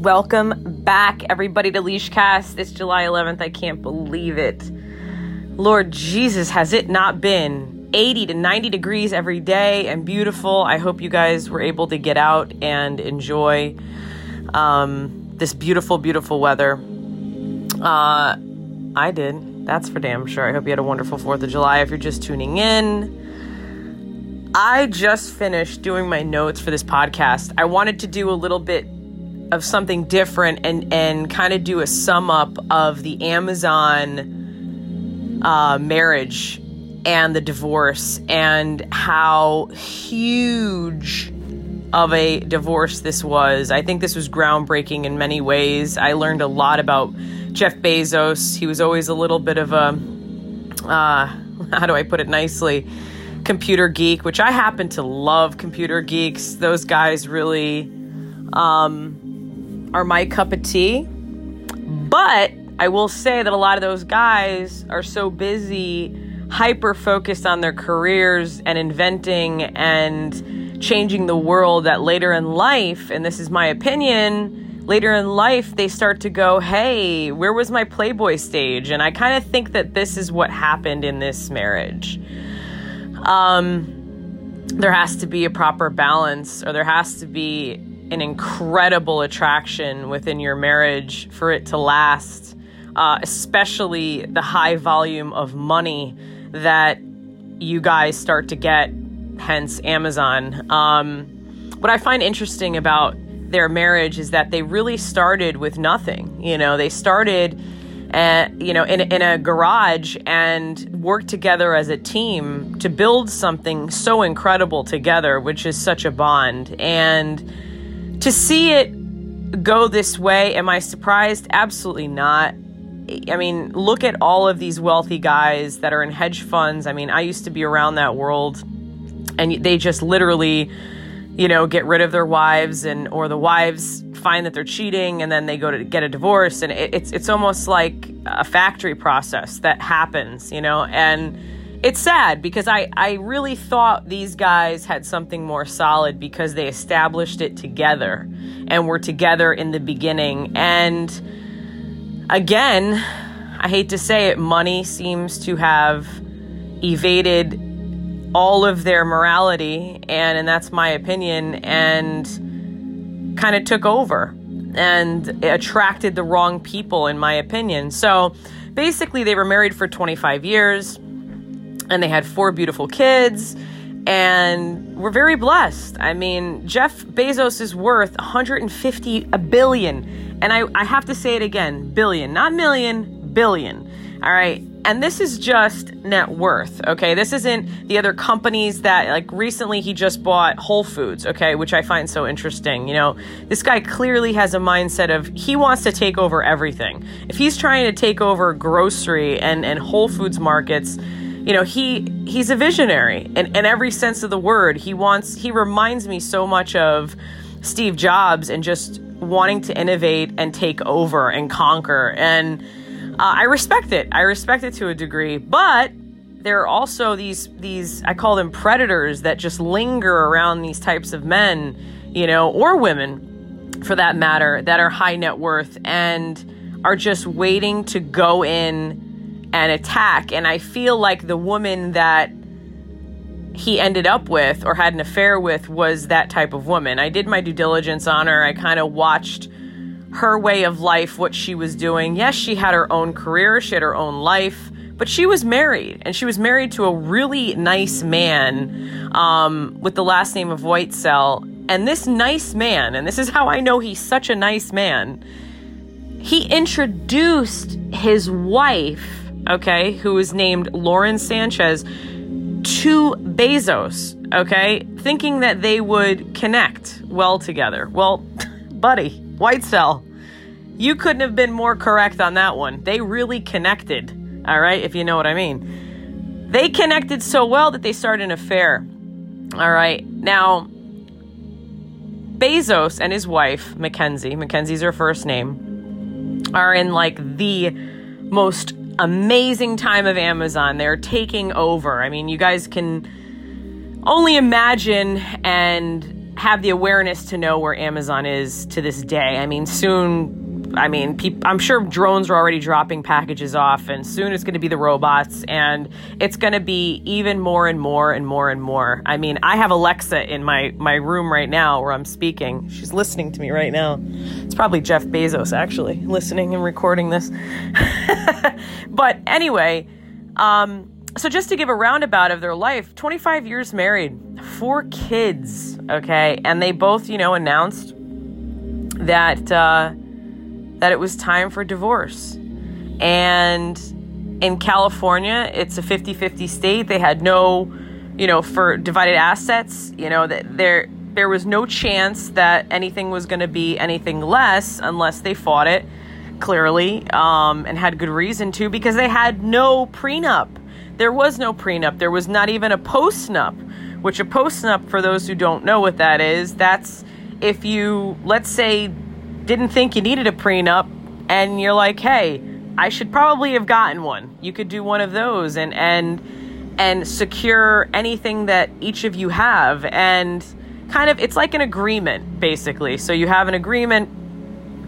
Welcome back, everybody, to Leashcast. It's July 11th. I can't believe it. Lord Jesus, has it not been 80 to 90 degrees every day and beautiful? I hope you guys were able to get out and enjoy um, this beautiful, beautiful weather. Uh, I did. That's for damn sure. I hope you had a wonderful 4th of July. If you're just tuning in, I just finished doing my notes for this podcast. I wanted to do a little bit of something different and and kind of do a sum up of the Amazon uh, marriage and the divorce and how huge of a divorce this was. I think this was groundbreaking in many ways. I learned a lot about Jeff Bezos. He was always a little bit of a uh, how do I put it nicely? Computer geek, which I happen to love computer geeks. Those guys really um, are my cup of tea. But I will say that a lot of those guys are so busy, hyper focused on their careers and inventing and changing the world that later in life, and this is my opinion, later in life they start to go, hey, where was my Playboy stage? And I kind of think that this is what happened in this marriage. Um, there has to be a proper balance, or there has to be an incredible attraction within your marriage for it to last, uh, especially the high volume of money that you guys start to get, hence Amazon. Um, what I find interesting about their marriage is that they really started with nothing. You know, they started. Uh, you know, in, in a garage and worked together as a team to build something so incredible together, which is such a bond. And to see it go this way, am I surprised? Absolutely not. I mean, look at all of these wealthy guys that are in hedge funds. I mean, I used to be around that world, and they just literally, you know, get rid of their wives, and or the wives find that they're cheating, and then they go to get a divorce, and it, it's it's almost like a factory process that happens, you know, and it's sad because I, I really thought these guys had something more solid because they established it together and were together in the beginning. And again, I hate to say it, money seems to have evaded all of their morality, and, and that's my opinion, and kind of took over and attracted the wrong people, in my opinion. So basically, they were married for 25 years and they had four beautiful kids and we're very blessed. I mean, Jeff Bezos is worth 150 a billion. And I, I have to say it again, billion, not million, billion. All right. And this is just net worth, okay? This isn't the other companies that, like, recently he just bought Whole Foods, okay, which I find so interesting. You know, this guy clearly has a mindset of he wants to take over everything. If he's trying to take over grocery and, and Whole Foods markets, you know he he's a visionary in, in every sense of the word he wants he reminds me so much of steve jobs and just wanting to innovate and take over and conquer and uh, i respect it. I respect it to a degree but there are also these these i call them predators that just linger around these types of men you know or women for that matter that are high net worth and are just waiting to go in and attack. And I feel like the woman that he ended up with or had an affair with was that type of woman. I did my due diligence on her. I kind of watched her way of life, what she was doing. Yes, she had her own career, she had her own life, but she was married, and she was married to a really nice man um, with the last name of Whitesell. And this nice man, and this is how I know he's such a nice man, he introduced his wife okay, who is named Lauren Sanchez, to Bezos, okay, thinking that they would connect well together. Well, buddy, Whitesell, you couldn't have been more correct on that one. They really connected, all right, if you know what I mean. They connected so well that they started an affair. All right. Now, Bezos and his wife, Mackenzie, Mackenzie's her first name, are in like the most amazing time of Amazon. They're taking over. I mean, you guys can only imagine and have the awareness to know where Amazon is to this day. I mean, soon I mean, I'm sure drones are already dropping packages off, and soon it's going to be the robots, and it's going to be even more and more and more and more. I mean, I have Alexa in my my room right now where I'm speaking. She's listening to me right now. It's probably Jeff Bezos actually listening and recording this. but anyway, um, so just to give a roundabout of their life 25 years married four kids okay and they both you know announced that uh, that it was time for divorce. And in California, it's a 50 50 state. They had no, you know, for divided assets, you know, that there. There was no chance that anything was going to be anything less unless they fought it clearly um, and had good reason to because they had no prenup. There was no prenup. There was not even a postnup, which a postnup, for those who don't know what that is, that's if you, let's say, didn't think you needed a prenup and you're like, "Hey, I should probably have gotten one." You could do one of those and and and secure anything that each of you have and kind of it's like an agreement basically. So you have an agreement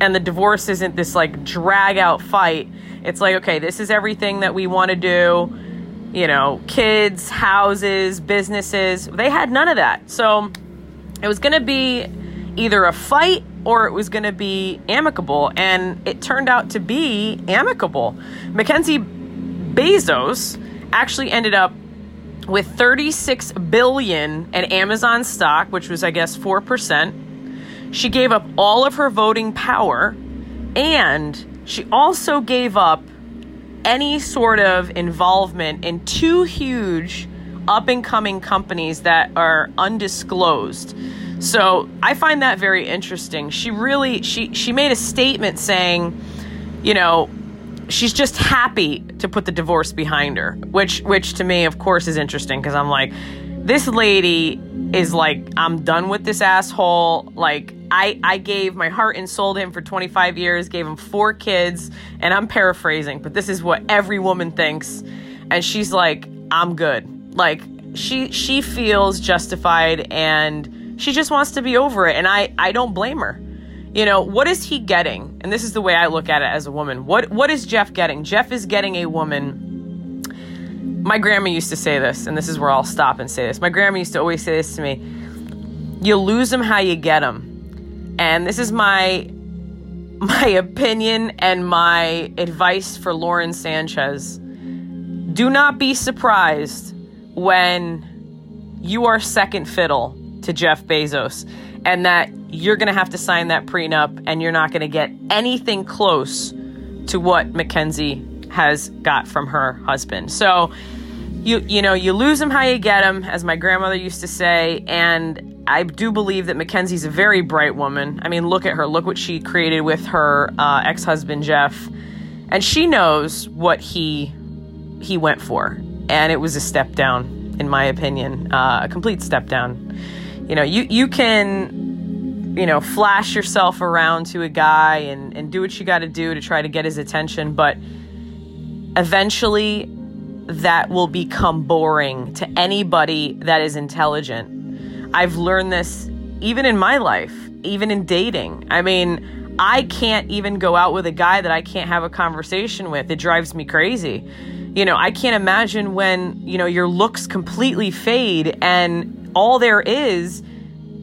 and the divorce isn't this like drag out fight. It's like, okay, this is everything that we want to do. You know, kids, houses, businesses. They had none of that. So it was going to be either a fight or it was going to be amicable. And it turned out to be amicable. Mackenzie Bezos actually ended up with 36 billion in Amazon stock, which was I guess 4%. She gave up all of her voting power and she also gave up any sort of involvement in two huge up and coming companies that are undisclosed. So I find that very interesting. She really she she made a statement saying, you know, she's just happy to put the divorce behind her, which which to me of course is interesting because I'm like this lady is like I'm done with this asshole. Like I I gave my heart and soul to him for 25 years, gave him four kids, and I'm paraphrasing, but this is what every woman thinks. And she's like, I'm good. Like she she feels justified and she just wants to be over it, and I I don't blame her. You know, what is he getting? And this is the way I look at it as a woman. What what is Jeff getting? Jeff is getting a woman my grandma used to say this, and this is where I'll stop and say this. My grandma used to always say this to me you lose them how you get them. And this is my my opinion and my advice for Lauren Sanchez. Do not be surprised when you are second fiddle to Jeff Bezos and that you're going to have to sign that prenup and you're not going to get anything close to what Mackenzie has got from her husband. So you you know, you lose them how you get them as my grandmother used to say and I do believe that Mackenzie's a very bright woman. I mean, look at her. Look what she created with her uh, ex-husband Jeff. And she knows what he he went for. And it was a step down in my opinion, uh, a complete step down you know, you you can you know, flash yourself around to a guy and, and do what you got to do to try to get his attention, but eventually that will become boring to anybody that is intelligent. I've learned this even in my life, even in dating. I mean, I can't even go out with a guy that I can't have a conversation with. It drives me crazy. You know, I can't imagine when, you know, your looks completely fade and all there is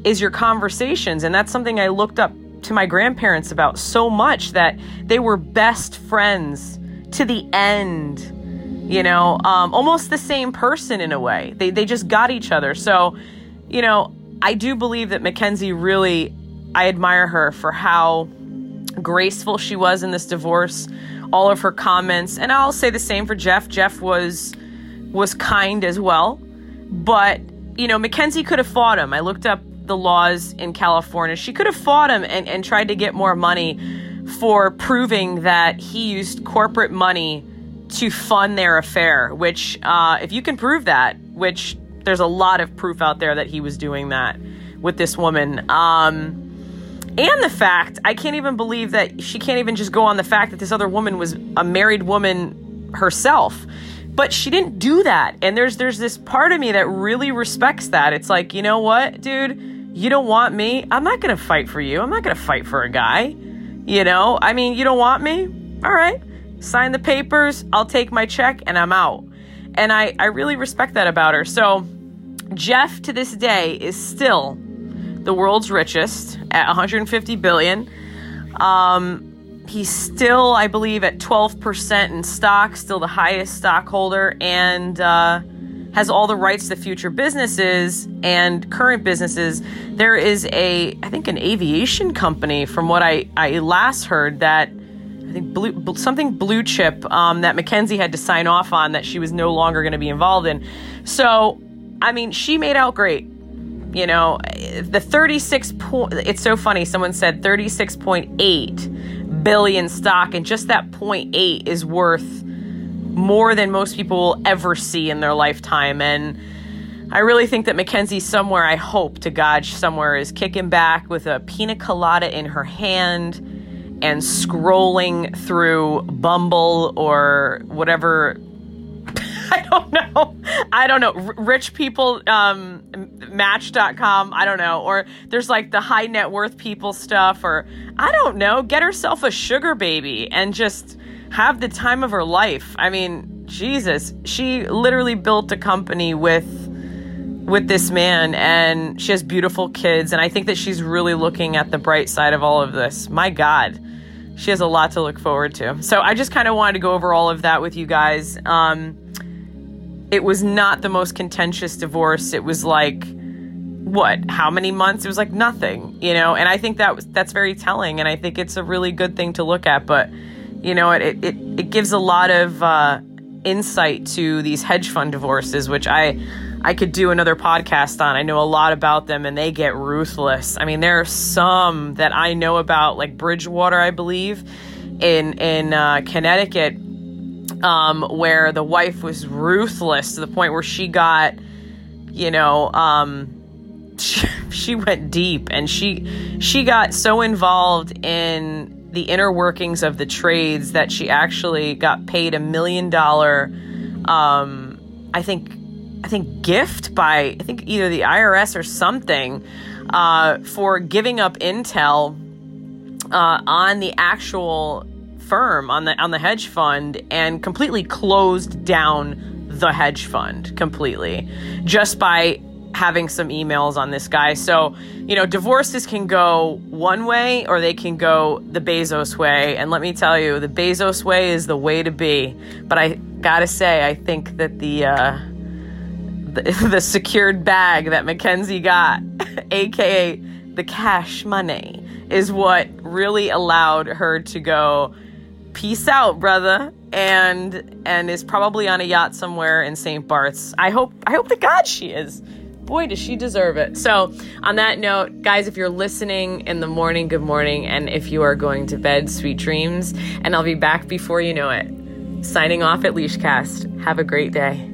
is your conversations. And that's something I looked up to my grandparents about so much that they were best friends to the end. You know, um, almost the same person in a way. They, they just got each other. So, you know, I do believe that Mackenzie really, I admire her for how graceful she was in this divorce, all of her comments. And I'll say the same for Jeff. Jeff was was kind as well. But you know, Mackenzie could have fought him. I looked up the laws in California. She could have fought him and, and tried to get more money for proving that he used corporate money to fund their affair, which, uh, if you can prove that, which there's a lot of proof out there that he was doing that with this woman. Um, and the fact, I can't even believe that she can't even just go on the fact that this other woman was a married woman herself but she didn't do that and there's there's this part of me that really respects that it's like you know what dude You don't want me? I'm not going to fight for you. I'm not going to fight for a guy. You know, I mean, you don't want me? All right. Sign the papers. I'll take my check and I'm out. And I, I really respect that about her. So, Jeff to this day is still the world's richest at 150 billion. Um, he's still, I believe, at 12% in stock, still the highest stockholder, and uh, has all the rights to future businesses and current businesses. There is a, I think, an aviation company, from what I, I last heard, that I think blue, something blue chip um, that Mackenzie had to sign off on that she was no longer going to be involved in. So, I mean, she made out great. You know, the 36 point, it's so funny. Someone said 36.8 billion stock, and just that 0.8 is worth more than most people will ever see in their lifetime. And I really think that Mackenzie somewhere, I hope to God, somewhere is kicking back with a pina colada in her hand and scrolling through Bumble or whatever. I don't know. I don't know. Rich people um, match.com. I don't know. Or there's like the high net worth people stuff. Or I don't know. Get herself a sugar baby and just have the time of her life. I mean, Jesus, she literally built a company with with this man and she has beautiful kids and I think that she's really looking at the bright side of all of this. My god. She has a lot to look forward to. So I just kind of wanted to go over all of that with you guys. Um it was not the most contentious divorce. It was like what how many months it was like nothing you know and i think that was that's very telling and i think it's a really good thing to look at but you know, it, it, it gives a lot of uh, insight to these hedge fund divorces, which I I could do another podcast on. I know a lot about them and they get ruthless. I mean, there are some that I know about, like Bridgewater, I believe, in in uh, Connecticut, um, where the wife was ruthless to the point where she got, you know, um, she, she went deep and she she got so involved in the inner workings of the trades that she actually got paid a million dollar um, I think I think gift by I think either the IRS or something uh, for giving up intel uh, on the actual firm on the on the hedge fund and completely closed down the hedge fund completely just by having some emails on this guy. So, you know, divorces can go one way or they can go the Bezos way. And let me tell you, the Bezos way is the way to be. But I gotta say, I think that the, uh, the, the secured bag that Mackenzie got, aka the cash money, is what really allowed her to go, peace out, brother and and is probably on a yacht somewhere in St. Bart's. I hope I hope to God she is boy, does she deserve it. So, on that note, guys, if you're listening in the morning, good morning. And if you are going to bed, sweet dreams. And I'll be back before you know it. Signing off at Leashcast. Have a great day.